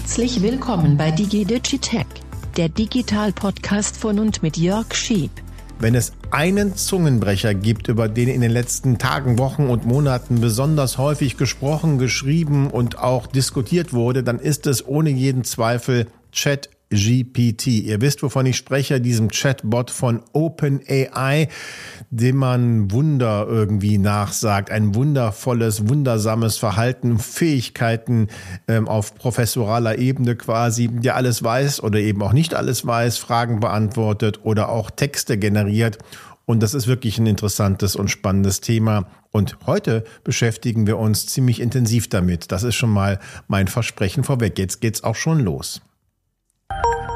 Herzlich willkommen bei DigiDigitech, der Digital-Podcast von und mit Jörg Schieb. Wenn es einen Zungenbrecher gibt, über den in den letzten Tagen, Wochen und Monaten besonders häufig gesprochen, geschrieben und auch diskutiert wurde, dann ist es ohne jeden Zweifel Chat GPT. Ihr wisst, wovon ich spreche, diesem Chatbot von OpenAI, dem man Wunder irgendwie nachsagt, ein wundervolles, wundersames Verhalten, Fähigkeiten ähm, auf professoraler Ebene quasi, der alles weiß oder eben auch nicht alles weiß, Fragen beantwortet oder auch Texte generiert. Und das ist wirklich ein interessantes und spannendes Thema. Und heute beschäftigen wir uns ziemlich intensiv damit. Das ist schon mal mein Versprechen vorweg. Jetzt geht's auch schon los. Thank you.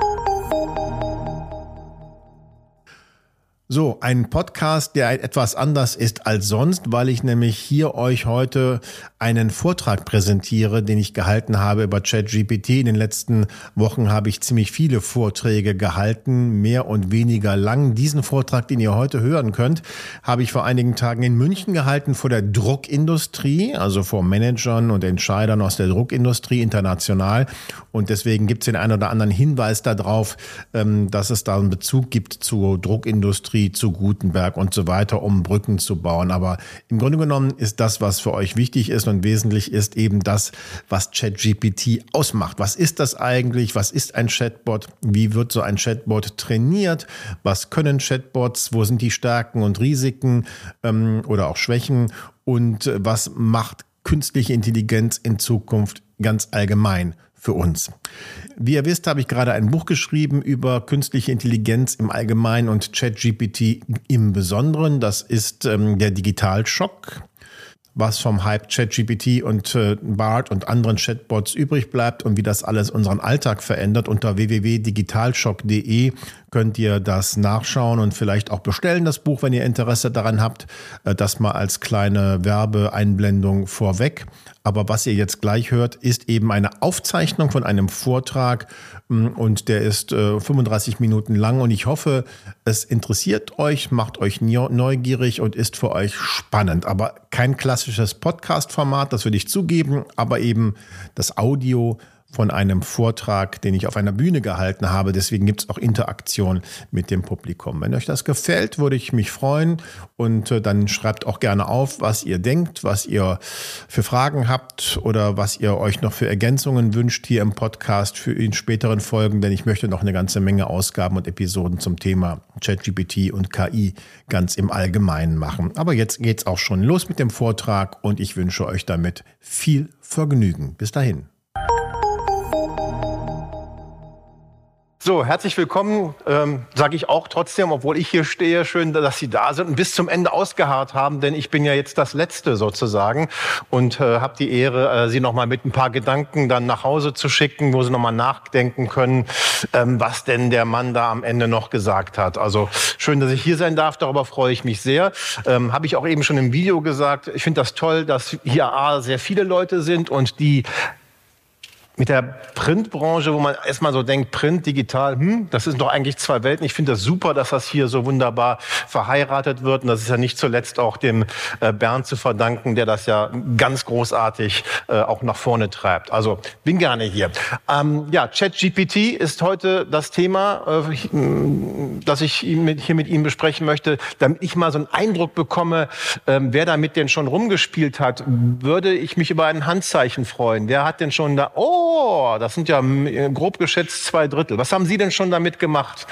So, ein Podcast, der etwas anders ist als sonst, weil ich nämlich hier euch heute einen Vortrag präsentiere, den ich gehalten habe über ChatGPT. In den letzten Wochen habe ich ziemlich viele Vorträge gehalten, mehr und weniger lang. Diesen Vortrag, den ihr heute hören könnt, habe ich vor einigen Tagen in München gehalten vor der Druckindustrie, also vor Managern und Entscheidern aus der Druckindustrie international. Und deswegen gibt es den einen oder anderen Hinweis darauf, ähm, dass es da einen Bezug gibt zur Druckindustrie Zu Gutenberg und so weiter, um Brücken zu bauen. Aber im Grunde genommen ist das, was für euch wichtig ist und wesentlich ist, eben das, was ChatGPT ausmacht. Was ist das eigentlich? Was ist ein Chatbot? Wie wird so ein Chatbot trainiert? Was können Chatbots? Wo sind die Stärken und Risiken ähm, oder auch Schwächen? Und äh, was macht künstliche Intelligenz in Zukunft ganz allgemein? Für uns. Wie ihr wisst, habe ich gerade ein Buch geschrieben über künstliche Intelligenz im Allgemeinen und ChatGPT im Besonderen. Das ist ähm, der Digitalschock was vom Hype ChatGPT und äh, BART und anderen Chatbots übrig bleibt und wie das alles unseren Alltag verändert. Unter www.digitalschock.de könnt ihr das nachschauen und vielleicht auch bestellen, das Buch, wenn ihr Interesse daran habt. Äh, das mal als kleine Werbeeinblendung vorweg. Aber was ihr jetzt gleich hört, ist eben eine Aufzeichnung von einem Vortrag mm, und der ist 35 äh, Minuten lang und ich hoffe, es interessiert euch, macht euch neugierig und ist für euch spannend. Aber kein klassisches Podcast-Format, das würde ich zugeben, aber eben das Audio von einem Vortrag, den ich auf einer Bühne gehalten habe. Deswegen gibt es auch Interaktion mit dem Publikum. Wenn euch das gefällt, würde ich mich freuen und äh, dann schreibt auch gerne auf, was ihr denkt, was ihr für Fragen habt oder was ihr euch noch für Ergänzungen wünscht hier im Podcast für in späteren Folgen, denn ich möchte noch eine ganze Menge Ausgaben und Episoden zum Thema ChatGPT und KI ganz im Allgemeinen machen. Aber jetzt geht's auch schon los mit dem Vortrag und ich wünsche euch damit viel Vergnügen. Bis dahin. So, herzlich willkommen, ähm, sage ich auch trotzdem, obwohl ich hier stehe. Schön, dass Sie da sind und bis zum Ende ausgeharrt haben, denn ich bin ja jetzt das Letzte sozusagen und äh, habe die Ehre, äh, Sie noch mal mit ein paar Gedanken dann nach Hause zu schicken, wo Sie noch mal nachdenken können, ähm, was denn der Mann da am Ende noch gesagt hat. Also schön, dass ich hier sein darf. Darüber freue ich mich sehr. Ähm, habe ich auch eben schon im Video gesagt. Ich finde das toll, dass hier A, sehr viele Leute sind und die mit der Printbranche, wo man erstmal so denkt, Print, digital, hm, das sind doch eigentlich zwei Welten. Ich finde das super, dass das hier so wunderbar verheiratet wird. Und das ist ja nicht zuletzt auch dem äh, Bernd zu verdanken, der das ja ganz großartig äh, auch nach vorne treibt. Also bin gerne hier. Ähm, ja, ChatGPT ist heute das Thema, äh, das ich hier mit Ihnen besprechen möchte, damit ich mal so einen Eindruck bekomme, ähm, wer damit denn schon rumgespielt hat, würde ich mich über ein Handzeichen freuen. Wer hat denn schon da, oh, Oh, das sind ja grob geschätzt zwei Drittel. Was haben Sie denn schon damit gemacht?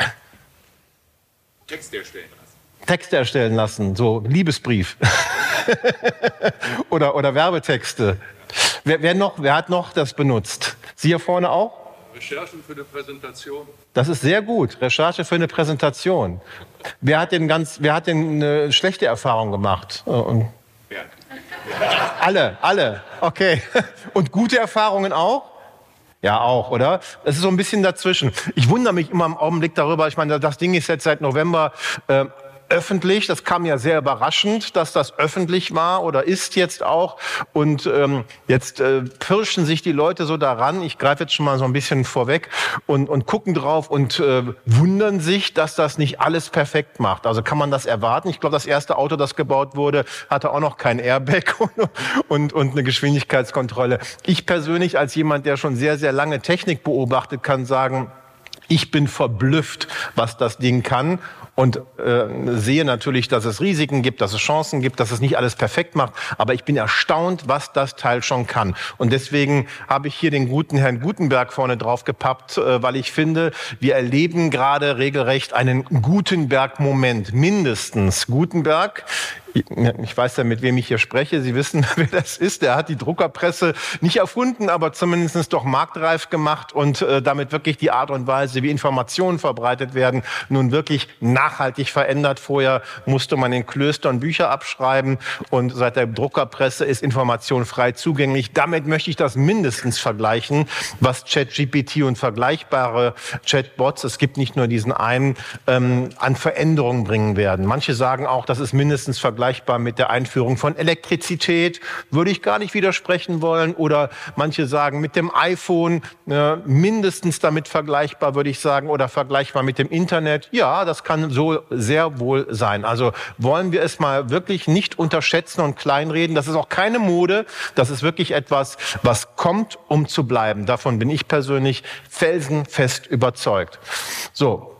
Text erstellen lassen. Text erstellen lassen, so Liebesbrief. oder, oder Werbetexte. Wer, wer, noch, wer hat noch das benutzt? Sie hier vorne auch? Recherchen für eine Präsentation. Das ist sehr gut. Recherche für eine Präsentation. Wer hat denn ganz, wer hat denn eine schlechte Erfahrung gemacht? Und alle, alle. Okay. Und gute Erfahrungen auch? Ja, auch, oder? Es ist so ein bisschen dazwischen. Ich wundere mich immer im Augenblick darüber. Ich meine, das Ding ist jetzt seit November äh, öffentlich. Das kam ja sehr überraschend, dass das öffentlich war oder ist jetzt auch. Und ähm, jetzt äh, pirschen sich die Leute so daran. Ich greife jetzt schon mal so ein bisschen vorweg und, und gucken drauf und äh, wundern sich, dass das nicht alles perfekt macht. Also kann man das erwarten? Ich glaube, das erste Auto, das gebaut wurde, hatte auch noch kein Airbag und, und, und eine Geschwindigkeitskontrolle. Ich persönlich als jemand, der schon sehr, sehr lange Technik beobachtet, kann sagen, ich bin verblüfft, was das Ding kann und äh, sehe natürlich, dass es Risiken gibt, dass es Chancen gibt, dass es nicht alles perfekt macht. Aber ich bin erstaunt, was das Teil schon kann. Und deswegen habe ich hier den guten Herrn Gutenberg vorne drauf gepappt, äh, weil ich finde, wir erleben gerade regelrecht einen Gutenberg-Moment. Mindestens. Gutenberg ich weiß ja, mit wem ich hier spreche. Sie wissen, wer das ist. Der hat die Druckerpresse nicht erfunden, aber zumindest doch marktreif gemacht und äh, damit wirklich die Art und Weise, wie Informationen verbreitet werden, nun wirklich nachhaltig verändert. Vorher musste man in Klöstern Bücher abschreiben und seit der Druckerpresse ist Information frei zugänglich. Damit möchte ich das mindestens vergleichen, was ChatGPT und vergleichbare Chatbots, es gibt nicht nur diesen einen, ähm, an Veränderungen bringen werden. Manche sagen auch, das ist mindestens vergleichbar vergleichbar mit der Einführung von Elektrizität, würde ich gar nicht widersprechen wollen. Oder manche sagen mit dem iPhone, äh, mindestens damit vergleichbar, würde ich sagen, oder vergleichbar mit dem Internet. Ja, das kann so sehr wohl sein. Also wollen wir es mal wirklich nicht unterschätzen und kleinreden. Das ist auch keine Mode. Das ist wirklich etwas, was kommt, um zu bleiben. Davon bin ich persönlich felsenfest überzeugt. So.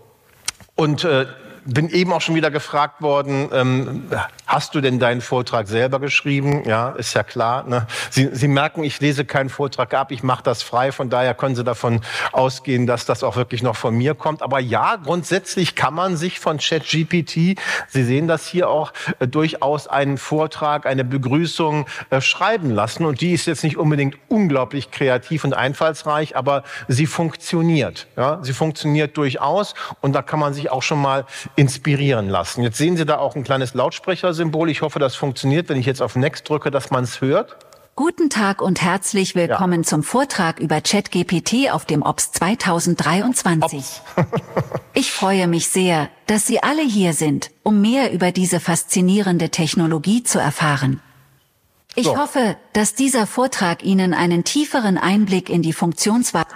Und äh, bin eben auch schon wieder gefragt worden, ähm, hast du denn deinen Vortrag selber geschrieben? Ja, ist ja klar. Ne? Sie, Sie merken, ich lese keinen Vortrag ab, ich mache das frei, von daher können Sie davon ausgehen, dass das auch wirklich noch von mir kommt. Aber ja, grundsätzlich kann man sich von ChatGPT, Sie sehen das hier auch, äh, durchaus einen Vortrag, eine Begrüßung äh, schreiben lassen. Und die ist jetzt nicht unbedingt unglaublich kreativ und einfallsreich, aber sie funktioniert. Ja? Sie funktioniert durchaus und da kann man sich auch schon mal inspirieren lassen. Jetzt sehen Sie da auch ein kleines Lautsprechersymbol. Ich hoffe, das funktioniert, wenn ich jetzt auf Next drücke, dass man es hört. Guten Tag und herzlich willkommen ja. zum Vortrag über ChatGPT auf dem OPS 2023. Ops. ich freue mich sehr, dass Sie alle hier sind, um mehr über diese faszinierende Technologie zu erfahren. Ich so. hoffe, dass dieser Vortrag Ihnen einen tieferen Einblick in die Funktionsweise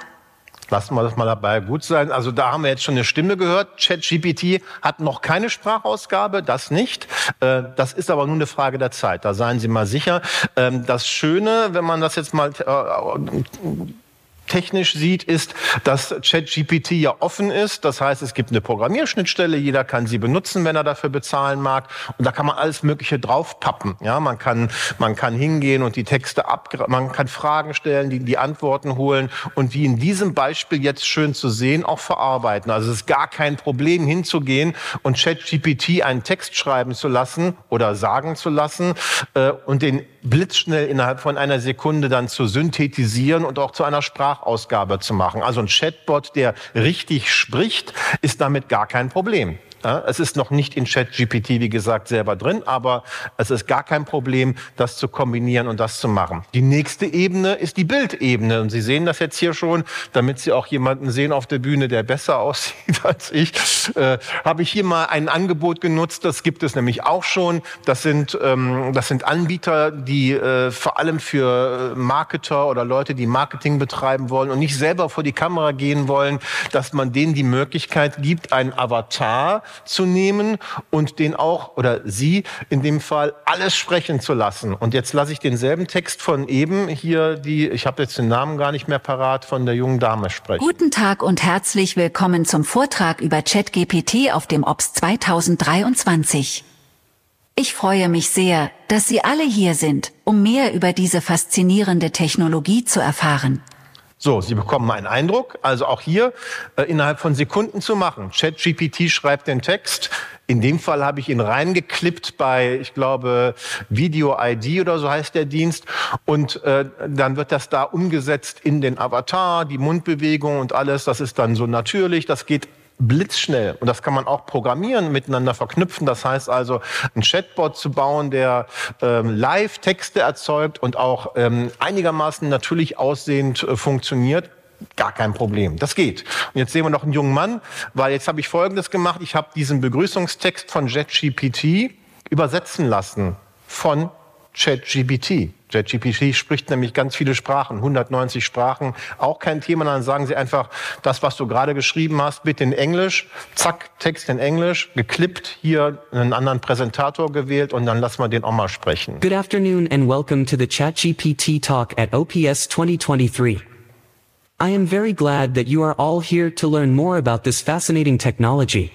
Lassen wir das mal dabei gut sein. Also da haben wir jetzt schon eine Stimme gehört. ChatGPT hat noch keine Sprachausgabe, das nicht. Äh, das ist aber nur eine Frage der Zeit. Da seien Sie mal sicher. Ähm, das Schöne, wenn man das jetzt mal äh, technisch sieht, ist, dass ChatGPT ja offen ist. Das heißt, es gibt eine Programmierschnittstelle, jeder kann sie benutzen, wenn er dafür bezahlen mag. Und da kann man alles Mögliche draufpappen. Ja, man kann, man kann hingehen und die Texte ab, man kann Fragen stellen, die, die Antworten holen und wie in diesem Beispiel jetzt schön zu sehen, auch verarbeiten. Also es ist gar kein Problem hinzugehen und ChatGPT einen Text schreiben zu lassen oder sagen zu lassen äh, und den blitzschnell innerhalb von einer Sekunde dann zu synthetisieren und auch zu einer Sprachausgabe zu machen. Also ein Chatbot, der richtig spricht, ist damit gar kein Problem. Es ist noch nicht in ChatGPT, wie gesagt, selber drin, aber es ist gar kein Problem, das zu kombinieren und das zu machen. Die nächste Ebene ist die Bildebene. Und Sie sehen das jetzt hier schon, damit Sie auch jemanden sehen auf der Bühne, der besser aussieht als ich, äh, habe ich hier mal ein Angebot genutzt. Das gibt es nämlich auch schon. Das sind, ähm, das sind Anbieter, die äh, vor allem für Marketer oder Leute, die Marketing betreiben wollen und nicht selber vor die Kamera gehen wollen, dass man denen die Möglichkeit gibt, einen Avatar zu nehmen und den auch oder sie in dem Fall alles sprechen zu lassen. Und jetzt lasse ich denselben Text von eben hier die, ich habe jetzt den Namen gar nicht mehr parat, von der jungen Dame sprechen. Guten Tag und herzlich willkommen zum Vortrag über ChatGPT auf dem OPS 2023. Ich freue mich sehr, dass Sie alle hier sind, um mehr über diese faszinierende Technologie zu erfahren. So, Sie bekommen einen Eindruck. Also auch hier äh, innerhalb von Sekunden zu machen. ChatGPT schreibt den Text. In dem Fall habe ich ihn reingeklippt bei, ich glaube, Video ID oder so heißt der Dienst. Und äh, dann wird das da umgesetzt in den Avatar, die Mundbewegung und alles. Das ist dann so natürlich. Das geht blitzschnell. Und das kann man auch programmieren, miteinander verknüpfen. Das heißt also, ein Chatbot zu bauen, der ähm, live Texte erzeugt und auch ähm, einigermaßen natürlich aussehend äh, funktioniert Gar kein Problem. Das geht. Und jetzt sehen wir noch einen jungen Mann, weil jetzt habe ich Folgendes gemacht. Ich habe diesen Begrüßungstext von JetGPT übersetzen lassen von ChatGPT. ChatGPT spricht nämlich ganz viele Sprachen, 190 Sprachen, auch kein Thema. Dann sagen Sie einfach, das, was du gerade geschrieben hast, bitte in Englisch. Zack, Text in Englisch, geklippt, hier einen anderen Präsentator gewählt und dann lassen wir den auch mal sprechen. Good afternoon and welcome to the ChatGPT talk at OPS 2023. I am very glad that you are all here to learn more about this fascinating technology.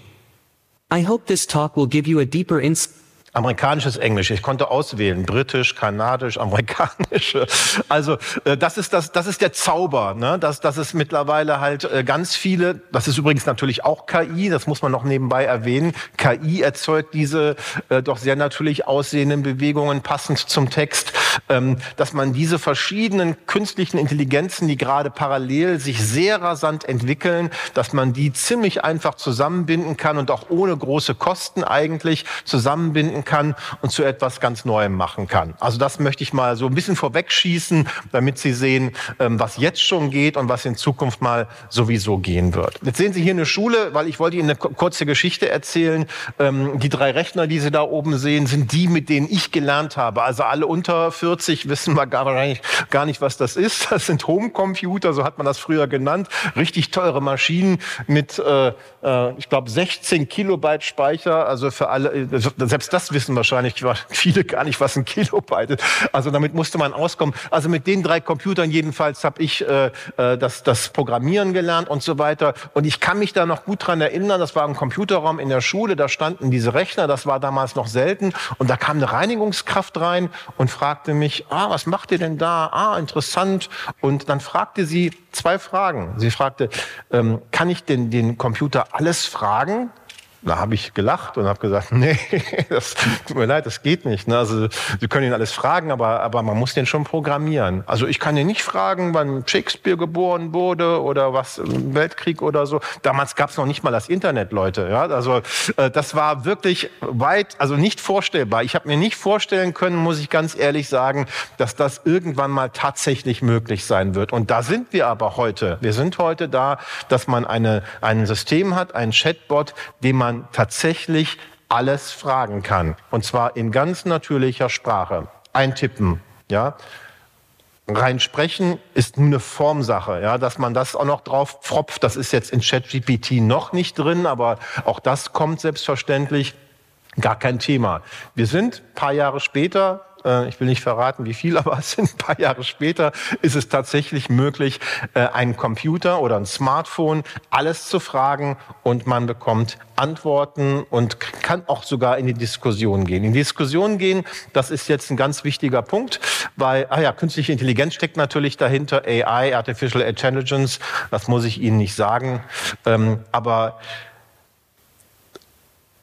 I hope this talk will give you a deeper insight Amerikanisches Englisch. Ich konnte auswählen. Britisch, Kanadisch, Amerikanisch. Also äh, das ist das, das ist der Zauber. Ne? Das, das ist mittlerweile halt äh, ganz viele. Das ist übrigens natürlich auch KI. Das muss man noch nebenbei erwähnen. KI erzeugt diese äh, doch sehr natürlich aussehenden Bewegungen passend zum Text. Ähm, dass man diese verschiedenen künstlichen Intelligenzen, die gerade parallel sich sehr rasant entwickeln, dass man die ziemlich einfach zusammenbinden kann und auch ohne große Kosten eigentlich zusammenbinden denken kann und zu etwas ganz Neuem machen kann. Also das möchte ich mal so ein bisschen vorwegschießen, damit Sie sehen, ähm, was jetzt schon geht und was in Zukunft mal sowieso gehen wird. Jetzt sehen Sie hier eine Schule, weil ich wollte Ihnen eine kurze Geschichte erzählen. Ähm, die drei Rechner, die Sie da oben sehen, sind die, mit denen ich gelernt habe. Also alle unter 40 wissen wir gar nicht, gar nicht was das ist. Das sind Homecomputer, so hat man das früher genannt. Richtig teure Maschinen mit, äh, äh ich glaube, 16 Kilobyte Speicher. Also für alle, äh, selbst das wissen wahrscheinlich viele gar nicht, was ein Kilobyte ist. Also damit musste man auskommen. Also mit den drei Computern jedenfalls habe ich äh, äh, das, das Programmieren gelernt und so weiter. Und ich kann mich da noch gut dran erinnern, das war ein Computerraum in der Schule, da standen diese Rechner, das war damals noch selten. Und da kam eine Reinigungskraft rein und fragte mich, ah, was macht ihr denn da? Ah, interessant. Und dann fragte sie zwei Fragen. Sie fragte, ähm, kann ich denn den Computer alles fragen? Da habe ich gelacht und habe gesagt, nee, das tut mir leid, das geht nicht. Ne? Also Sie können ihn alles fragen, aber, aber man muss den schon programmieren. Also ich kann ihn nicht fragen, wann Shakespeare geboren wurde oder was im Weltkrieg oder so. Damals gab es noch nicht mal das Internet, Leute. Ja? Also äh, das war wirklich weit, also nicht vorstellbar. Ich habe mir nicht vorstellen können, muss ich ganz ehrlich sagen, dass das irgendwann mal tatsächlich möglich sein wird. Und da sind wir aber heute. Wir sind heute da, dass man eine, ein System hat, einen Chatbot, den man man tatsächlich alles fragen kann. Und zwar in ganz natürlicher Sprache. Eintippen, ja. Rein sprechen ist nur eine Formsache, ja, dass man das auch noch drauf pfropft. Das ist jetzt in ChatGPT noch nicht drin, aber auch das kommt selbstverständlich. Gar kein Thema. Wir sind paar Jahre später ich will nicht verraten, wie viel, aber es sind ein paar Jahre später, ist es tatsächlich möglich, äh, einen Computer oder ein Smartphone alles zu fragen und man bekommt Antworten und kann auch sogar in die Diskussion gehen. In die Diskussion gehen, das ist jetzt ein ganz wichtiger Punkt, weil, ah ja, künstliche Intelligenz steckt natürlich dahinter, AI, Artificial Intelligence, das muss ich Ihnen nicht sagen, ähm, aber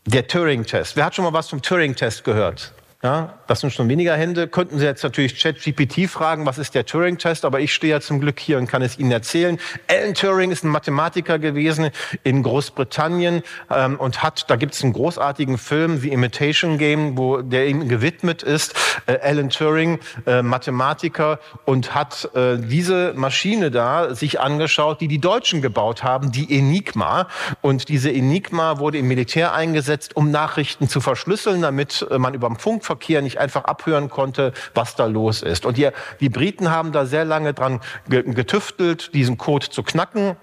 der Turing-Test. Wer hat schon mal was vom Turing-Test gehört? Ja, das sind schon weniger Hände. Könnten Sie jetzt natürlich ChatGPT fragen, was ist der Turing-Test? Aber ich stehe ja zum Glück hier und kann es Ihnen erzählen. Alan Turing ist ein Mathematiker gewesen in Großbritannien ähm, und hat, da gibt es einen großartigen Film, The Imitation Game, wo der ihm gewidmet ist. Äh, Alan Turing, äh, Mathematiker und hat äh, diese Maschine da sich angeschaut, die die Deutschen gebaut haben, die Enigma. Und diese Enigma wurde im Militär eingesetzt, um Nachrichten zu verschlüsseln, damit äh, man über den Funk Funkverkehr nicht einfach abhören konnte, was da los ist. Und die, die Briten haben da sehr lange dran getüftelt, diesen Code zu knacken.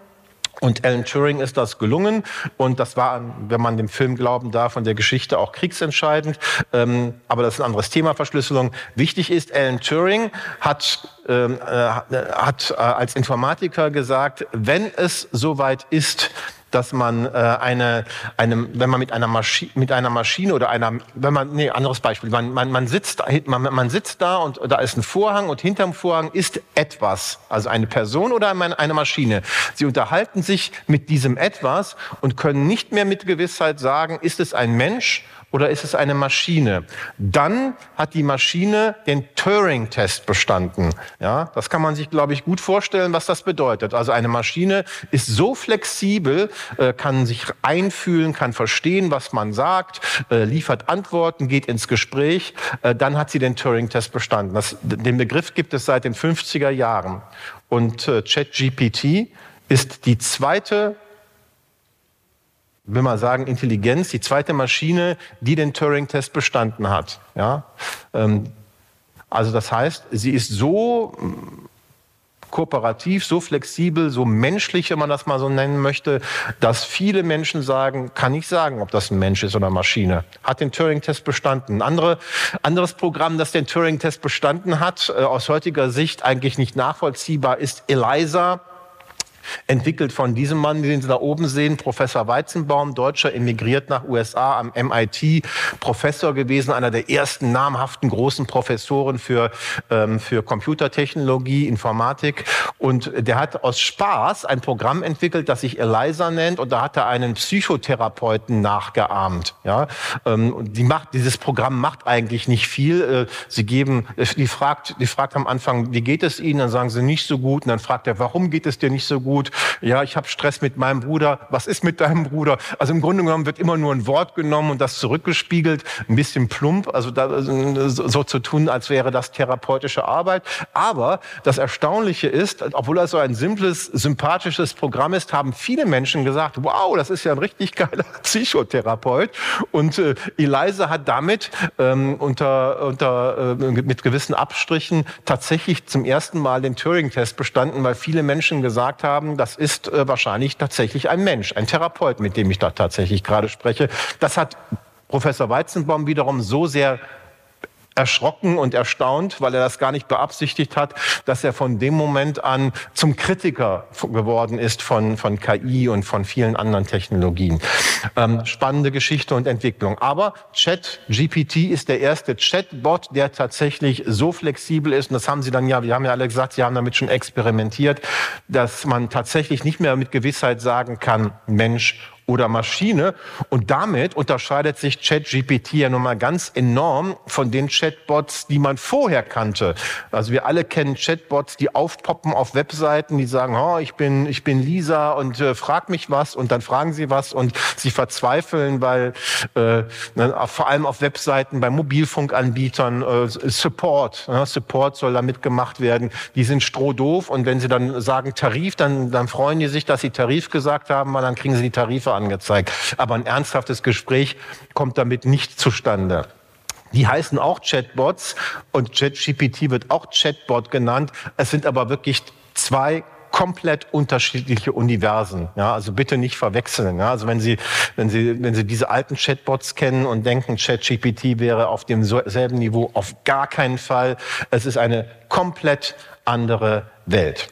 Und Alan Turing ist das gelungen. Und das war, wenn man dem Film glauben darf, von der Geschichte auch kriegsentscheidend. Ähm, aber das ist ein anderes Thema, Verschlüsselung. Wichtig ist, Alan Turing hat, ähm, äh, hat äh, als Informatiker gesagt, wenn es soweit ist, dass man äh, eine, eine, wenn man mit einer, Maschi mit einer Maschine oder einer, wenn man, nee, anderes Beispiel, man, man, man, sitzt, man, man sitzt da und da ist ein Vorhang und hinterm Vorhang ist etwas, also eine Person oder eine Maschine. Sie unterhalten sich mit diesem etwas und können nicht mehr mit Gewissheit sagen, ist es ein Mensch oder ist es eine Maschine? Dann hat die Maschine den Turing-Test bestanden. Ja, das kann man sich, glaube ich, gut vorstellen, was das bedeutet. Also eine Maschine ist so flexibel, äh, kann sich einfühlen, kann verstehen, was man sagt, äh, liefert Antworten, geht ins Gespräch. Äh, dann hat sie den Turing-Test bestanden. Das, den Begriff gibt es seit den 50er Jahren. Und ChatGPT ist die zweite will man sagen, Intelligenz, die zweite Maschine, die den Turing-Test bestanden hat. Ja? Ähm, also das heißt, sie ist so mm, kooperativ, so flexibel, so menschlich, wenn man das mal so nennen möchte, dass viele Menschen sagen, kann ich sagen, ob das ein Mensch ist oder eine Maschine. Hat den Turing-Test bestanden. Ein andere, anderes Programm, das den Turing-Test bestanden hat, äh, aus heutiger Sicht eigentlich nicht nachvollziehbar, ist ELISA entwickelt von diesem Mann, den Sie da oben sehen, Professor Weizenbaum, Deutscher, emigriert nach USA am MIT, Professor gewesen, einer der ersten namhaften großen Professoren für, ähm, für Computertechnologie, Informatik. Und der hat aus Spaß ein Programm entwickelt, das sich ELISA nennt. Und da hat er einen Psychotherapeuten nachgeahmt. Ja, ähm, die macht, dieses Programm macht eigentlich nicht viel. Äh, sie geben, äh, die fragt, die fragt am Anfang, wie geht es Ihnen? Dann sagen sie nicht so gut. Und dann fragt er, warum geht es dir nicht so gut? Gut. Ja, ich habe Stress mit meinem Bruder. Was ist mit deinem Bruder? Also im Grunde genommen wird immer nur ein Wort genommen und das zurückgespiegelt. Ein bisschen plump, also da, so zu tun, als wäre das therapeutische Arbeit. Aber das Erstaunliche ist, obwohl das so ein simples, sympathisches Programm ist, haben viele Menschen gesagt, wow, das ist ja ein richtig geiler Psychotherapeut. Und äh, Eliza hat damit ähm, unter, unter, äh, mit gewissen Abstrichen tatsächlich zum ersten Mal den Turing-Test bestanden, weil viele Menschen gesagt haben, haben, das ist äh, wahrscheinlich tatsächlich ein Mensch, ein Therapeut, mit dem ich da tatsächlich gerade spreche. Das hat Professor Weizenbaum wiederum so sehr erschrocken und erstaunt, weil er das gar nicht beabsichtigt hat, dass er von dem Moment an zum Kritiker geworden ist von, von KI und von vielen anderen Technologien. Ähm, spannende Geschichte und Entwicklung. Aber ChatGPT ist der erste Chatbot, der tatsächlich so flexibel ist, und das haben Sie dann ja, wir haben ja alle gesagt, Sie haben damit schon experimentiert, dass man tatsächlich nicht mehr mit Gewissheit sagen kann, Mensch oder Maschine. Und damit unterscheidet sich ChatGPT ja nun mal ganz enorm von den Chatbots, die man vorher kannte. Also wir alle kennen Chatbots, die aufpoppen auf Webseiten, die sagen, oh, ich bin, ich bin Lisa und äh, frag mich was und dann fragen sie was und sie verzweifeln, weil äh, ne, vor allem auf Webseiten bei Mobilfunkanbietern äh, Support, ja, Support soll damit gemacht werden. Die sind strohdoof und wenn sie dann sagen Tarif, dann, dann freuen die sich, dass sie Tarif gesagt haben, weil dann kriegen sie die Tarife angezeigt. Aber ein ernsthaftes Gespräch kommt damit nicht zustande. Die heißen auch Chatbots und ChatGPT wird auch Chatbot genannt. Es sind aber wirklich zwei komplett unterschiedliche Universen. Ja, also bitte nicht verwechseln. Ja, also wenn Sie, wenn Sie, wenn Sie diese alten Chatbots kennen und denken, ChatGPT wäre auf demselben Niveau, auf gar keinen Fall. Es ist eine komplett andere Welt.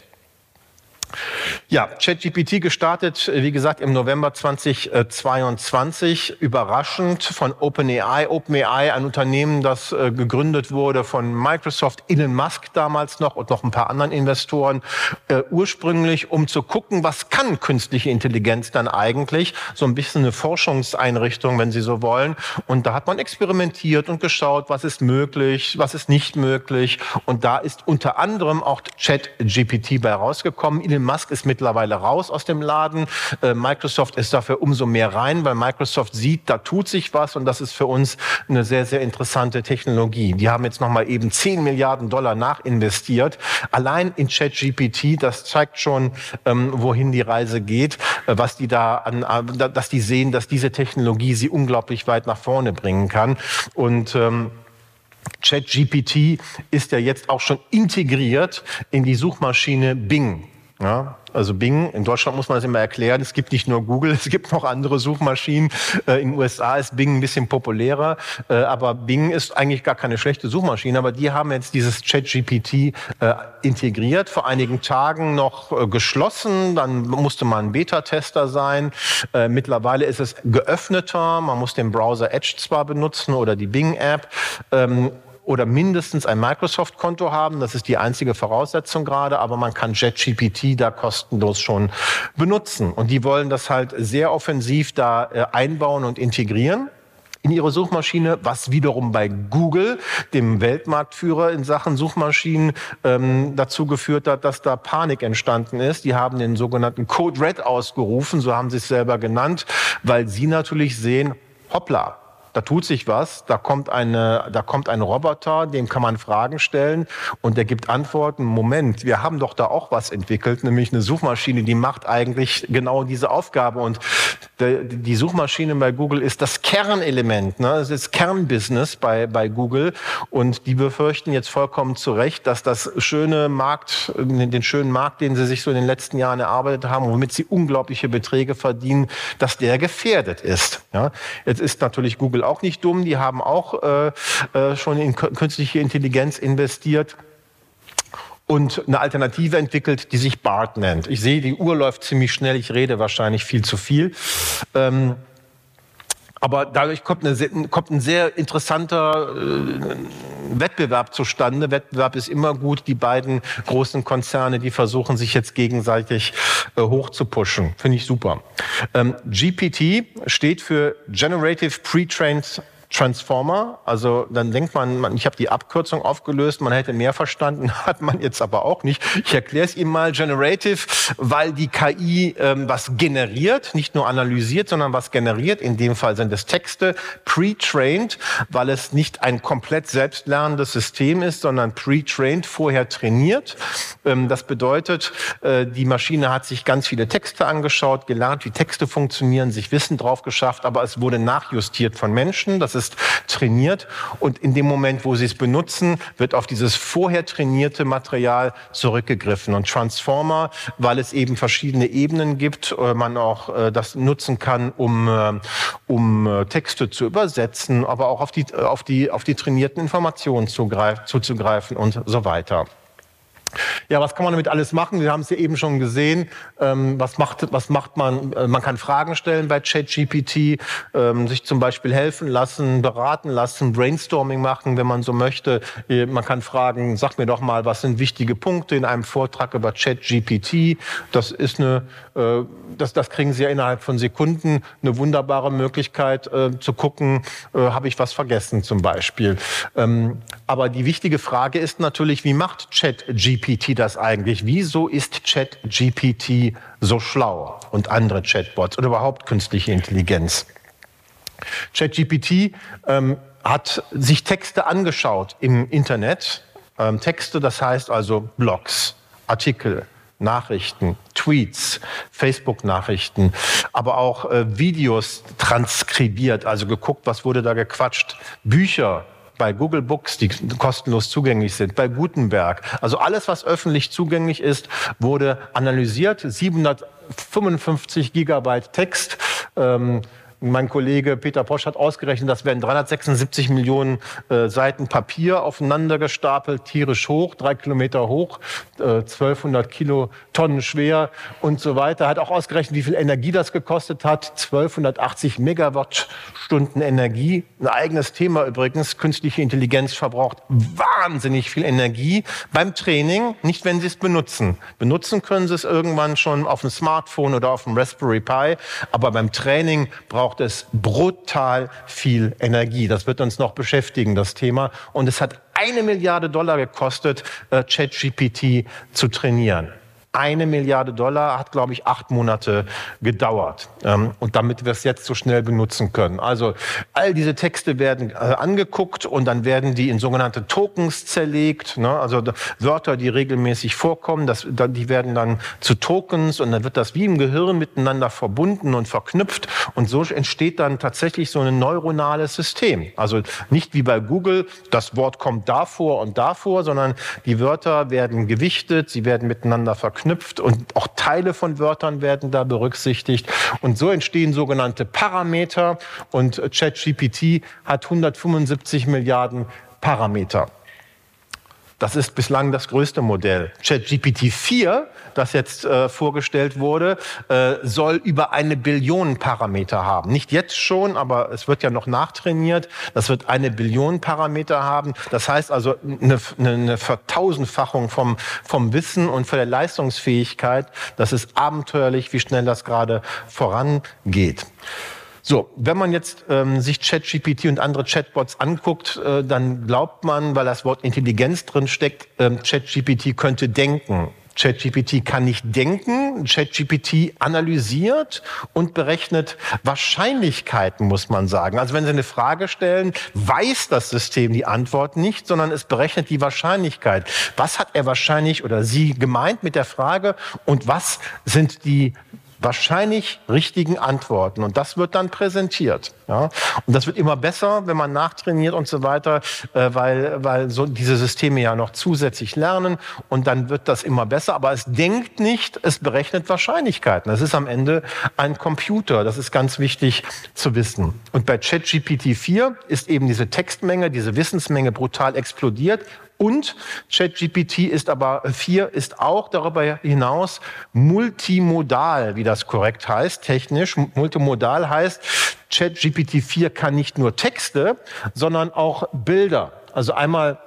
Ja, ChatGPT gestartet, wie gesagt, im November 2022. Überraschend von OpenAI. OpenAI, ein Unternehmen, das äh, gegründet wurde von Microsoft, Elon Musk damals noch und noch ein paar anderen Investoren. Äh, ursprünglich, um zu gucken, was kann künstliche Intelligenz dann eigentlich? So ein bisschen eine Forschungseinrichtung, wenn Sie so wollen. Und da hat man experimentiert und geschaut, was ist möglich, was ist nicht möglich. Und da ist unter anderem auch ChatGPT bei rausgekommen. Elon Musk ist mittlerweile raus aus dem Laden. Äh, Microsoft ist dafür umso mehr rein, weil Microsoft sieht, da tut sich was und das ist für uns eine sehr, sehr interessante Technologie. Die haben jetzt nochmal eben 10 Milliarden Dollar nachinvestiert. Allein in ChatGPT, das zeigt schon, ähm, wohin die Reise geht, äh, was die da an, äh, dass die sehen, dass diese Technologie sie unglaublich weit nach vorne bringen kann. Und ähm, ChatGPT ist ja jetzt auch schon integriert in die Suchmaschine Bing. Ja, also Bing, in Deutschland muss man das immer erklären, es gibt nicht nur Google, es gibt noch andere Suchmaschinen. Äh, in den USA ist Bing ein bisschen populärer, äh, aber Bing ist eigentlich gar keine schlechte Suchmaschine, aber die haben jetzt dieses ChatGPT äh, integriert, vor einigen Tagen noch geschlossen, dann musste man Beta-Tester sein. Mittlerweile ist es geöffneter, man muss den Browser Edge zwar benutzen oder die Bing-App, ähm, oder mindestens ein Microsoft-Konto haben. Das ist die einzige Voraussetzung gerade, aber man kann JetGPT da kostenlos schon benutzen. Und die wollen das halt sehr offensiv da äh, einbauen und integrieren. in ihre Suchmaschine, was wiederum bei Google, dem Weltmarktführer in Sachen Suchmaschinen, ähm, dazu geführt hat, dass da Panik entstanden ist. Die haben den sogenannten Code Red ausgerufen, so haben sie es selber genannt, weil sie natürlich sehen, hoppla, da tut sich was, da kommt, eine, da kommt ein Roboter, dem kann man Fragen stellen und der gibt Antworten. Moment, wir haben doch da auch was entwickelt, nämlich eine Suchmaschine, die macht eigentlich genau diese Aufgabe. Und die Suchmaschine bei Google ist das Kernelement, ne? das ist Kernbusiness bei, bei Google. Und die befürchten jetzt vollkommen zu Recht, dass das schöne Markt, den schönen Markt, den sie sich so in den letzten Jahren erarbeitet haben, womit sie unglaubliche Beträge verdienen, dass der gefährdet ist. Ja? Jetzt ist natürlich Google auch nicht dumm, die haben auch äh, äh, schon in künstliche Intelligenz investiert und eine Alternative entwickelt, die sich BART nennt. Ich sehe, die Uhr läuft ziemlich schnell, ich rede wahrscheinlich viel zu viel. Ähm, aber dadurch kommt, eine, kommt ein sehr interessanter äh, Wettbewerb zustande. Wettbewerb ist immer gut. Die beiden großen Konzerne, die versuchen sich jetzt gegenseitig äh, hochzupushen. Finde ich super. Ähm, GPT steht für Generative Pre-Trained Transformer. Also dann denkt man, man ich habe die Abkürzung aufgelöst, man hätte mehr verstanden, hat man jetzt aber auch nicht. Ich erkläre es Ihnen mal Generative, weil die KI ähm, was generiert, nicht nur analysiert, sondern was generiert. In dem Fall sind es Texte. Pre-trained, weil es nicht ein komplett selbstlernendes System ist, sondern pre-trained, vorher trainiert. Ähm, das bedeutet, äh, die Maschine hat sich ganz viele Texte angeschaut, gelernt, wie Texte funktionieren, sich Wissen drauf geschafft, aber es wurde nachjustiert von Menschen. Das ist ist trainiert und in dem Moment, wo Sie es benutzen, wird auf dieses vorher trainierte Material zurückgegriffen. Und Transformer, weil es eben verschiedene Ebenen gibt, äh, man auch äh, das nutzen kann, um, äh, um Texte zu übersetzen, aber auch auf die, auf die, auf die trainierten Informationen zuzugreifen und so weiter. Ja, was kann man damit alles machen? Wir haben es ja eben schon gesehen. Ähm, was, macht, was macht man? Äh, man kann Fragen stellen bei ChatGPT, ähm, sich zum Beispiel helfen lassen, beraten lassen, Brainstorming machen, wenn man so möchte. Äh, man kann fragen, sag mir doch mal, was sind wichtige Punkte in einem Vortrag über ChatGPT? Das ist eine, äh, das, das kriegen Sie ja innerhalb von Sekunden. Eine wunderbare Möglichkeit äh, zu gucken, äh, habe ich was vergessen zum Beispiel. Ähm, aber die wichtige Frage ist natürlich, wie macht ChatGPT ChatGPT das eigentlich? Wieso ist ChatGPT so schlau und andere Chatbots oder überhaupt künstliche Intelligenz? ChatGPT ähm, hat sich Texte angeschaut im Internet. Ähm, Texte, das heißt also Blogs, Artikel, Nachrichten, Tweets, Facebook-Nachrichten, aber auch äh, Videos transkribiert, also geguckt, was wurde da gequatscht, Bücher, bei Google Books, die kostenlos zugänglich sind, bei Gutenberg. Also alles, was öffentlich zugänglich ist, wurde analysiert. 755 Gigabyte Text. Ähm, mein Kollege Peter Posch hat ausgerechnet, das werden 376 Millionen äh, Seiten Papier aufeinander gestapelt, tierisch hoch, drei Kilometer hoch, äh, 1200 Kilotonnen schwer und so weiter. Hat auch ausgerechnet, wie viel Energie das gekostet hat. 1280 Megawattstunden Energie. Ein eigenes Thema übrigens. Künstliche Intelligenz verbraucht wahnsinnig viel Energie beim Training, nicht wenn Sie es benutzen. Benutzen können Sie es irgendwann schon auf dem Smartphone oder auf dem Raspberry Pi, aber beim Training braucht braucht es brutal viel Energie. Das wird uns noch beschäftigen, das Thema. Und es hat eine Milliarde Dollar gekostet, äh, ChatGPT zu trainieren eine Milliarde Dollar hat, glaube ich, acht Monate gedauert. Ähm, und damit wir es jetzt so schnell benutzen können. Also all diese Texte werden äh, angeguckt und dann werden die in sogenannte Tokens zerlegt. Ne? Also Wörter, die regelmäßig vorkommen, das, die werden dann zu Tokens und dann wird das wie im Gehirn miteinander verbunden und verknüpft. Und so entsteht dann tatsächlich so ein neuronales System. Also nicht wie bei Google, das Wort kommt davor und davor, sondern die Wörter werden gewichtet, sie werden miteinander verknüpft verknüpft und auch Teile von Wörtern werden da berücksichtigt. Und so entstehen sogenannte Parameter und ChatGPT hat 175 Milliarden Parameter. Das ist bislang das größte Modell. ChatGPT 4, das jetzt äh, vorgestellt wurde, äh, soll über eine Billion Parameter haben. Nicht jetzt schon, aber es wird ja noch nachtrainiert. Das wird eine Billion Parameter haben. Das heißt also eine, eine Vertausendfachung vom, vom Wissen und von der Leistungsfähigkeit. Das ist abenteuerlich, wie schnell das gerade vorangeht. So, wenn man jetzt ähm, sich ChatGPT und andere Chatbots anguckt, äh, dann glaubt man, weil das Wort Intelligenz drin steckt, ähm, ChatGPT könnte denken. ChatGPT kann nicht denken. ChatGPT analysiert und berechnet Wahrscheinlichkeiten, muss man sagen. Also wenn Sie eine Frage stellen, weiß das System die Antwort nicht, sondern es berechnet die Wahrscheinlichkeit. Was hat er wahrscheinlich oder sie gemeint mit der Frage und was sind die wahrscheinlich richtigen Antworten. Und das wird dann präsentiert. Ja? Und das wird immer besser, wenn man nachtrainiert und so weiter, äh, weil, weil so diese Systeme ja noch zusätzlich lernen und dann wird das immer besser. Aber es denkt nicht, es berechnet Wahrscheinlichkeiten. Es ist am Ende ein Computer. Das ist ganz wichtig zu wissen. Und bei ChatGPT 4 ist eben diese Textmenge, diese Wissensmenge brutal explodiert. Und ChatGPT ist aber 4 ist auch darüber hinaus multimodal, wie das korrekt heißt, technisch. Multimodal heißt, ChatGPT 4 kann nicht nur Texte, sondern auch Bilder. Also einmal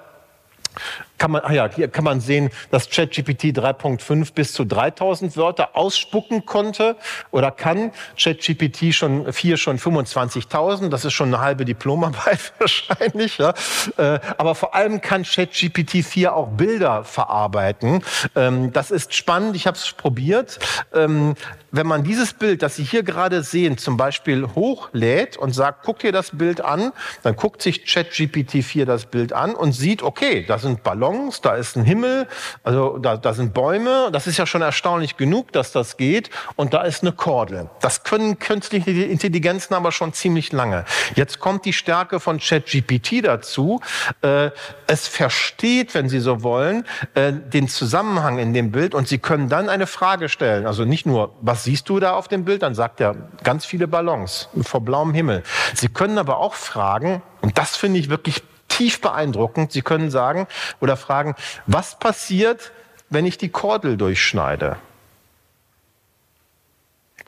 kann man, ah ja, hier kann man sehen, dass ChatGPT 3.5 bis zu 3000 Wörter ausspucken konnte oder kann. ChatGPT schon 4 schon 25.000. Das ist schon eine halbe Diplomarbeit wahrscheinlich. Ja. Äh, aber vor allem kann ChatGPT 4 auch Bilder verarbeiten. Ähm, das ist spannend. Ich habe es probiert. Ähm, wenn man dieses Bild, das Sie hier gerade sehen, zum Beispiel hochlädt und sagt, guck dir das Bild an, dann guckt sich ChatGPT 4 das Bild an und sieht, okay, da sind Ballons Ballons, da ist ein Himmel, also da, da sind Bäume. Das ist ja schon erstaunlich genug, dass das geht. Und da ist eine Kordel. Das können künstliche Intelligenzen aber schon ziemlich lange. Jetzt kommt die Stärke von ChatGPT dazu. Äh, es versteht, wenn Sie so wollen, äh, den Zusammenhang in dem Bild und Sie können dann eine Frage stellen. Also nicht nur, was siehst du da auf dem Bild? Dann sagt er ganz viele Ballons vor blauem Himmel. Sie können aber auch fragen, und das finde ich wirklich tief beeindruckend. Sie können sagen oder fragen, was passiert, wenn ich die Kordel durchschneide?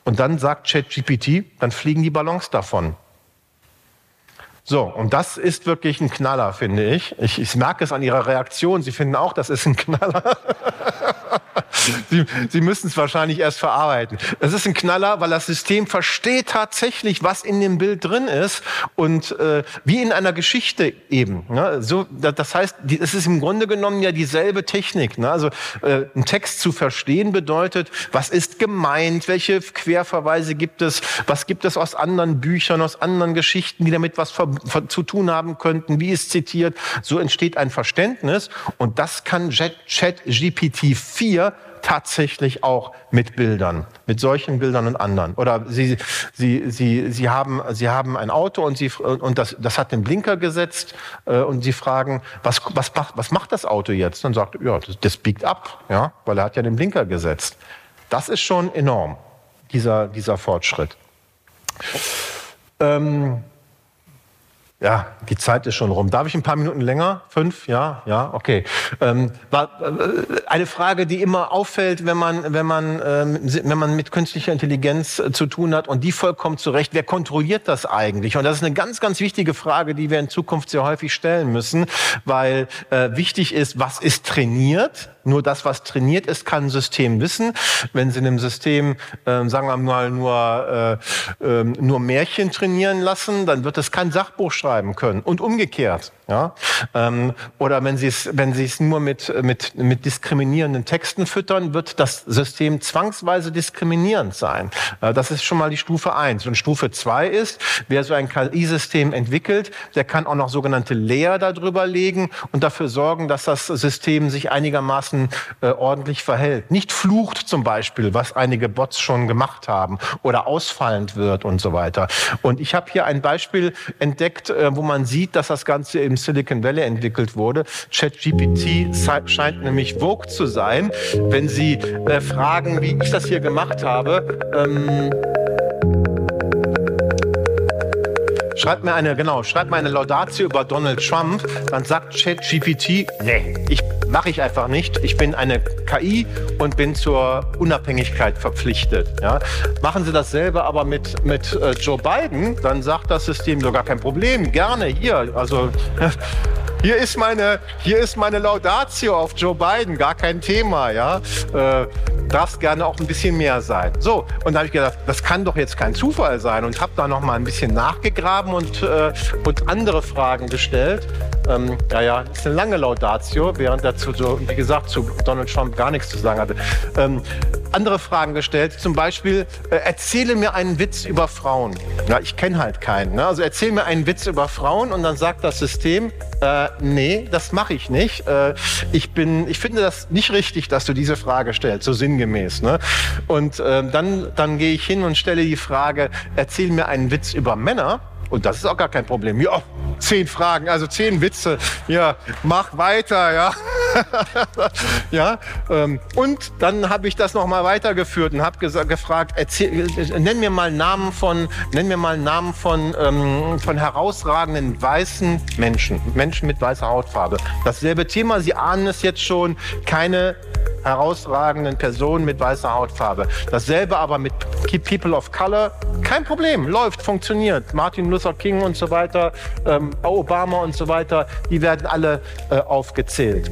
Und dann sagt ChatGPT, dann fliegen die Ballons davon. So, und das ist wirklich ein Knaller, finde ich. ich. Ich merke es an Ihrer Reaktion. Sie finden auch, das ist ein Knaller. Sie, Sie müssen es wahrscheinlich erst verarbeiten. Es ist ein Knaller, weil das System versteht tatsächlich, was in dem Bild drin ist und äh, wie in einer Geschichte eben. Ne? So, das heißt, die, es ist im Grunde genommen ja dieselbe Technik. Ne? Also äh, einen Text zu verstehen bedeutet, was ist gemeint, welche Querverweise gibt es, was gibt es aus anderen Büchern, aus anderen Geschichten, die damit was zu tun haben könnten, wie ist zitiert. So entsteht ein Verständnis und das kann Chat GPT 4 tatsächlich auch mit Bildern, mit solchen Bildern und anderen. Oder Sie, Sie, Sie, Sie, haben, Sie haben ein Auto und, Sie, und das, das hat den Blinker gesetzt äh, und Sie fragen, was, was, macht, was macht das Auto jetzt? Dann sagt ja, das, das biegt ab, ja, weil er hat ja den Blinker gesetzt. Das ist schon enorm, dieser, dieser Fortschritt. Ähm, ja, die Zeit ist schon rum. Darf ich ein paar Minuten länger? Fünf? Ja, ja, okay. Ähm, äh, eine Frage, die immer auffällt, wenn man, wenn man, ähm, wenn man mit künstlicher Intelligenz äh, zu tun hat und die vollkommen zurecht. Wer kontrolliert das eigentlich? Und das ist eine ganz, ganz wichtige Frage, die wir in Zukunft sehr häufig stellen müssen, weil äh, wichtig ist, was ist trainiert? Nur das, was trainiert ist, kann ein System wissen. Wenn Sie einem System, äh, sagen wir mal, nur, äh, äh, nur Märchen trainieren lassen, dann wird es kein Sachbuch schreiben können. Und umgekehrt. Ja? Ähm, oder wenn Sie es, wenn Sie es nur mit, mit, mit diskriminierenden Texten füttern, wird das System zwangsweise diskriminierend sein. Äh, das ist schon mal die Stufe eins. Und Stufe zwei ist, wer so ein KI-System entwickelt, der kann auch noch sogenannte Layer darüber legen und dafür sorgen, dass das System sich einigermaßen äh, ordentlich verhält. Nicht flucht zum Beispiel, was einige Bots schon gemacht haben, oder ausfallend wird und so weiter. Und ich habe hier ein Beispiel entdeckt, äh, wo man sieht, dass das Ganze im Silicon Valley entwickelt wurde. ChatGPT scheint nämlich Vogue zu sein. Wenn Sie äh, fragen, wie ich das hier gemacht habe, ähm, Schreibt mir eine, genau, schreibt mir eine Laudatio über Donald Trump, dann sagt ChatGPT, nee, ich mache ich einfach nicht. Ich bin eine KI und bin zur Unabhängigkeit verpflichtet. Ja. Machen Sie dasselbe aber mit, mit äh, Joe Biden, dann sagt das System so gar kein Problem, gerne hier. Also hier ist meine, hier ist meine Laudatio auf Joe Biden, gar kein Thema, ja. Äh, darfst gerne auch ein bisschen mehr sein. So, und da habe ich gedacht, das kann doch jetzt kein Zufall sein und habe da noch mal ein bisschen nachgegraben und, äh, und andere Fragen gestellt. Ähm, ja, ja, ist eine lange Laudatio, während dazu so, wie gesagt, zu Donald Trump gar nichts zu sagen hatte. Ähm, andere Fragen gestellt, zum Beispiel, äh, erzähle mir einen Witz über Frauen. Ja, ich kenne halt keinen. Ne? Also erzähl mir einen Witz über Frauen und dann sagt das System, äh, nee, das mache ich nicht. Äh, ich bin, ich finde das nicht richtig, dass du diese Frage stellst, so sinngemäß. Ne? Und äh, dann, dann gehe ich hin und stelle die Frage, erzähl mir einen Witz über Männer. Und das ist auch gar kein Problem. Ja, zehn Fragen, also zehn Witze. Ja, mach weiter, ja. ja, ähm, und dann habe ich das noch mal weitergeführt und habe gefragt, erzähl, nenn mir mal Namen von, nenn mir mal Namen von, ähm, von herausragenden weißen Menschen, Menschen mit weißer Hautfarbe. Dasselbe Thema, Sie ahnen es jetzt schon, keine herausragenden Personen mit weißer Hautfarbe. Dasselbe aber mit People of Color, kein Problem, läuft, funktioniert. Martin Luther King und so weiter, ähm, Obama und so weiter, die werden alle äh, aufgezählt.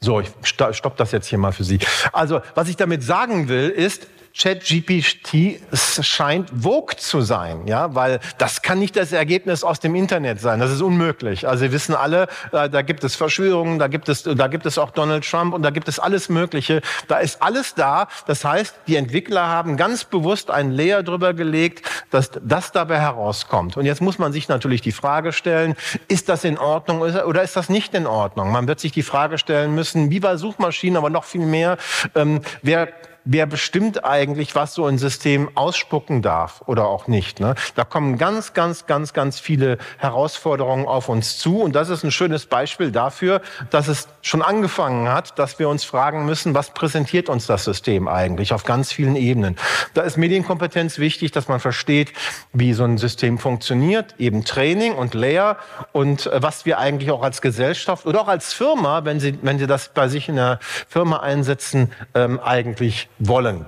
So, ich stopp das jetzt hier mal für Sie. Also, was ich damit sagen will, ist, ChatGPT scheint Vogue zu sein, ja, weil das kann nicht das Ergebnis aus dem Internet sein. Das ist unmöglich. Also wir wissen alle, äh, da gibt es Verschwörungen, da gibt es, da gibt es auch Donald Trump und da gibt es alles Mögliche. Da ist alles da. Das heißt, die Entwickler haben ganz bewusst einen Layer drüber gelegt, dass das dabei herauskommt. Und jetzt muss man sich natürlich die Frage stellen, ist das in Ordnung oder ist das nicht in Ordnung? Man wird sich die Frage stellen müssen, wie bei Suchmaschinen, aber noch viel mehr, ähm, wer wer bestimmt eigentlich, was so ein System ausspucken darf oder auch nicht. Ne? Da kommen ganz, ganz, ganz, ganz viele Herausforderungen auf uns zu. Und das ist ein schönes Beispiel dafür, dass es schon angefangen hat, dass wir uns fragen müssen, was präsentiert uns das System eigentlich auf ganz vielen Ebenen. Da ist Medienkompetenz wichtig, dass man versteht, wie so ein System funktioniert, eben Training und Layer und äh, was wir eigentlich auch als Gesellschaft oder auch als Firma, wenn Sie, wenn Sie das bei sich in der Firma einsetzen, ähm, eigentlich wollen.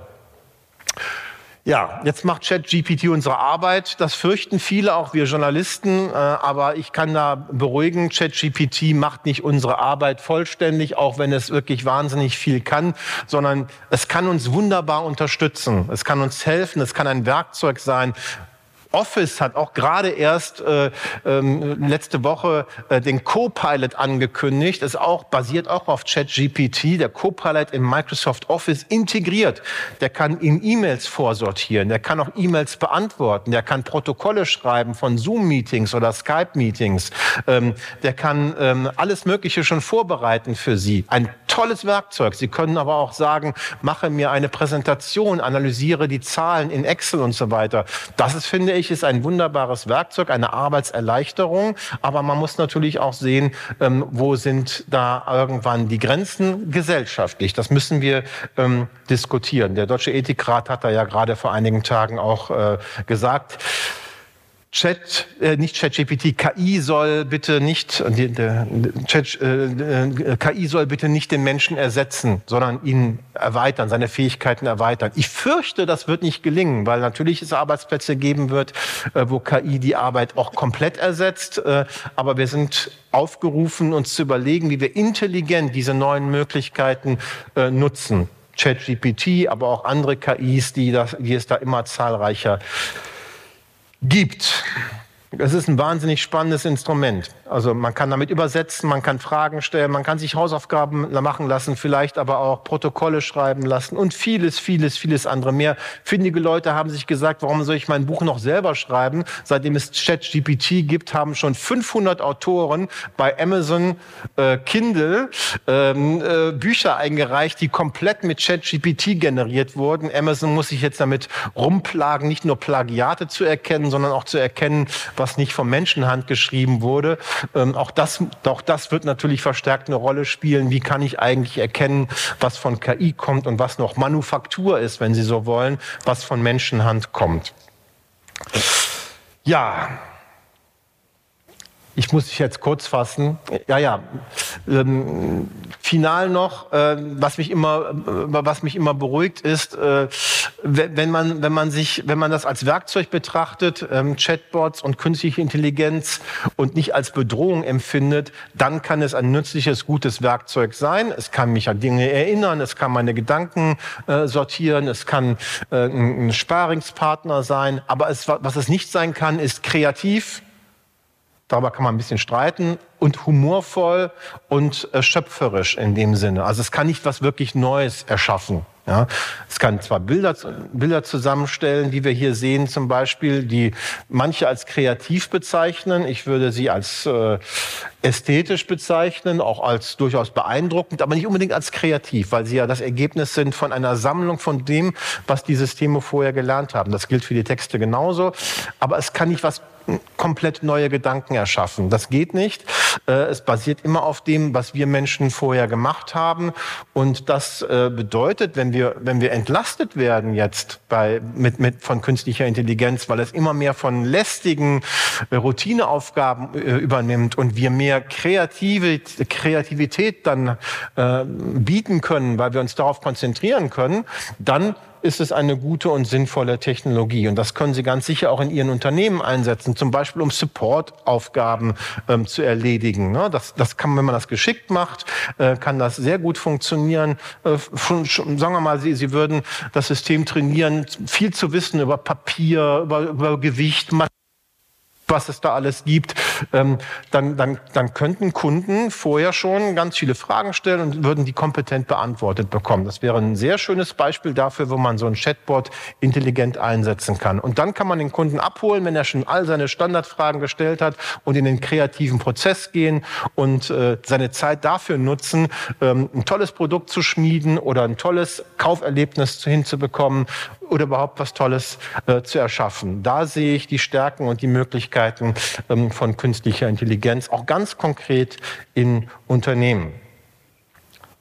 Ja, jetzt macht ChatGPT unsere Arbeit. Das fürchten viele, auch wir Journalisten. Äh, aber ich kann da beruhigen, ChatGPT macht nicht unsere Arbeit vollständig, auch wenn es wirklich wahnsinnig viel kann, sondern es kann uns wunderbar unterstützen. Es kann uns helfen. Es kann ein Werkzeug sein, Office hat auch gerade erst äh, ähm, letzte Woche äh, den Copilot angekündigt. Ist auch basiert auch auf ChatGPT. Der Copilot in Microsoft Office integriert. Der kann in E-Mails vorsortieren. Der kann auch E-Mails beantworten. Der kann Protokolle schreiben von Zoom-Meetings oder Skype-Meetings. Ähm, der kann ähm, alles Mögliche schon vorbereiten für Sie. Ein tolles Werkzeug. Sie können aber auch sagen, mache mir eine Präsentation, analysiere die Zahlen in Excel und so weiter. Das ist, finde ich, ist ein wunderbares Werkzeug, eine Arbeitserleichterung. Aber man muss natürlich auch sehen, ähm, wo sind da irgendwann die Grenzen gesellschaftlich. Das müssen wir ähm, diskutieren. Der Deutsche Ethikrat hat da ja gerade vor einigen Tagen auch äh, gesagt, Chat, äh, nicht ChatGPT, KI soll bitte nicht, äh, der, Chat, äh, äh KI soll bitte nicht den Menschen ersetzen, sondern ihn erweitern, seine Fähigkeiten erweitern. Ich fürchte, das wird nicht gelingen, weil natürlich es Arbeitsplätze geben wird, äh, wo KI die Arbeit auch komplett ersetzt. Äh, aber wir sind aufgerufen, uns zu überlegen, wie wir intelligent diese neuen Möglichkeiten äh, nutzen. ChatGPT, aber auch andere KIs, die, das, die es da immer zahlreicher gibt. Es ist ein wahnsinnig spannendes Instrument. Also man kann damit übersetzen, man kann Fragen stellen, man kann sich Hausaufgaben machen lassen, vielleicht aber auch Protokolle schreiben lassen und vieles, vieles, vieles andere mehr. Findige Leute haben sich gesagt, warum soll ich mein Buch noch selber schreiben? Seitdem es ChatGPT gibt, haben schon 500 Autoren bei Amazon äh, Kindle ähm, äh, Bücher eingereicht, die komplett mit ChatGPT generiert wurden. Amazon muss sich jetzt damit rumplagen, nicht nur Plagiate zu erkennen, sondern auch zu erkennen, was nicht von Menschenhand geschrieben wurde. Ähm, auch, das, auch das wird natürlich verstärkt eine Rolle spielen. Wie kann ich eigentlich erkennen, was von KI kommt und was noch Manufaktur ist, wenn Sie so wollen, was von Menschenhand kommt. Ja, ich muss mich jetzt kurz fassen. Ja, ja. Ähm, final noch, äh, was mich immer, äh, was mich immer beruhigt, ist, äh, wenn man, wenn man sich, wenn man das als Werkzeug betrachtet, ähm, Chatbots und künstliche Intelligenz und nicht als Bedrohung empfindet, dann kann es ein nützliches, gutes Werkzeug sein. Es kann mich an Dinge erinnern, es kann meine Gedanken äh, sortieren, es kann äh, ein Sparingspartner sein. Aber es, was es nicht sein kann, ist kreativ. Darüber kann man ein bisschen streiten und humorvoll und äh, schöpferisch in dem Sinne. Also es kann nicht was wirklich Neues erschaffen. Ja, es kann zwar Bilder, Bilder zusammenstellen, die wir hier sehen zum Beispiel, die manche als kreativ bezeichnen. Ich würde sie als äh, ästhetisch bezeichnen, auch als durchaus beeindruckend, aber nicht unbedingt als kreativ, weil sie ja das Ergebnis sind von einer Sammlung von dem, was die Systeme vorher gelernt haben. Das gilt für die Texte genauso. Aber es kann nicht was komplett neue Gedanken erschaffen. Das geht nicht. Äh, es basiert immer auf dem, was wir Menschen vorher gemacht haben. Und das äh, bedeutet, wenn wir, wenn wir entlastet werden jetzt bei, mit, mit, von künstlicher Intelligenz, weil es immer mehr von lästigen äh, Routineaufgaben übernimmt und wir mehr kreative, Kreativität dann bieten können, weil wir uns darauf konzentrieren können, dann ist es eine gute und sinnvolle Technologie. Und das können Sie ganz sicher auch in Ihren Unternehmen einsetzen, zum Beispiel um Supportaufgaben ähm, zu erledigen. Ne? Das, das kann, wenn man das geschickt macht, äh, kann das sehr gut funktionieren. Äh, schon, schon, sagen wir mal, Sie, Sie würden das System trainieren, viel zu wissen über Papier, über, über Gewicht, was es da alles gibt, ähm, dann, dann, dann könnten Kunden vorher schon ganz viele Fragen stellen und würden die kompetent beantwortet bekommen. Das wäre ein sehr schönes Beispiel dafür, wo man so ein Chatbot intelligent einsetzen kann. Und dann kann man den Kunden abholen, wenn er schon all seine Standardfragen gestellt hat und in den kreativen Prozess gehen und äh, seine Zeit dafür nutzen, ähm, ein tolles Produkt zu schmieden oder ein tolles Kauferlebnis hinzubekommen oder überhaupt was Tolles äh, zu erschaffen. Da sehe ich die Stärken und die Möglichkeiten ähm, von künstlicher Intelligenz, auch ganz konkret in Unternehmen.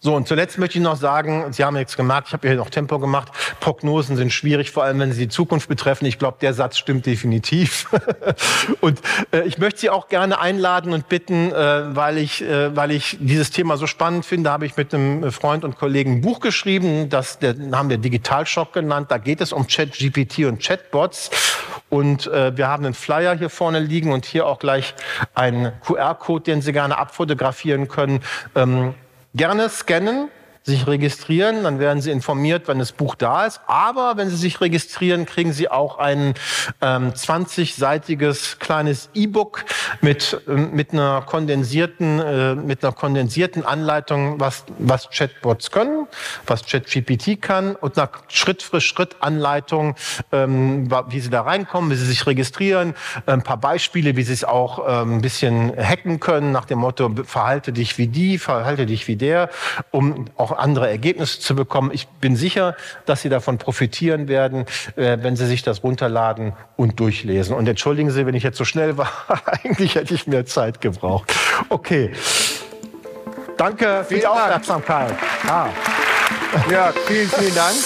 So, und zuletzt möchte ich noch sagen, Sie haben jetzt gemerkt, ich habe hier noch Tempo gemacht, Prognosen sind schwierig, vor allem wenn sie die Zukunft betreffen. Ich glaube, der Satz stimmt definitiv. und äh, ich möchte Sie auch gerne einladen und bitten, äh, weil, ich, äh, weil ich dieses Thema so spannend finde, habe ich mit einem Freund und Kollegen ein Buch geschrieben, das der, haben wir Digitalschock genannt. Da geht es um Chat-GPT und Chatbots. Und äh, wir haben einen Flyer hier vorne liegen und hier auch gleich einen QR-Code, den Sie gerne abfotografieren können. Ähm, gerne scannen sich registrieren, dann werden Sie informiert, wenn das Buch da ist. Aber wenn Sie sich registrieren, kriegen Sie auch ein ähm, 20-seitiges kleines E-Book mit mit einer kondensierten äh, mit einer kondensierten Anleitung, was was Chatbots können, was ChatGPT kann und einer Schritt für Schritt Anleitung, ähm, wie Sie da reinkommen, wie Sie sich registrieren, ein paar Beispiele, wie Sie es auch ähm, ein bisschen hacken können nach dem Motto verhalte dich wie die, verhalte dich wie der, um auch andere Ergebnisse zu bekommen. Ich bin sicher, dass Sie davon profitieren werden, äh, wenn Sie sich das runterladen und durchlesen. Und entschuldigen Sie, wenn ich jetzt so schnell war. Eigentlich hätte ich mehr Zeit gebraucht. Okay. Danke für die Aufmerksamkeit. Ah. Ja, vielen, vielen Dank.